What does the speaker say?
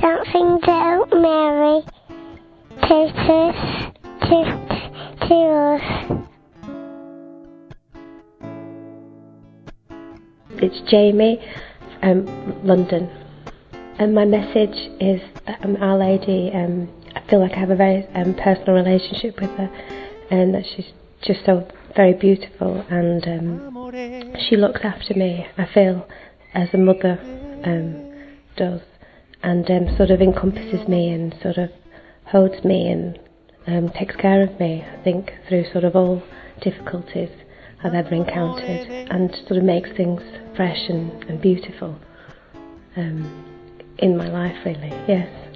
something to Mary, to, to, to us. It's Jamie from London. And my message is um, Our Lady, um, I feel like I have a very um, personal relationship with her and that she's just so very beautiful and um, she looks after me, I feel, as a mother um, does and um, sort of encompasses me and sort of holds me and um, takes care of me, I think, through sort of all difficulties I've ever encountered and sort of makes things fresh and, and beautiful um, in my life, really, yes.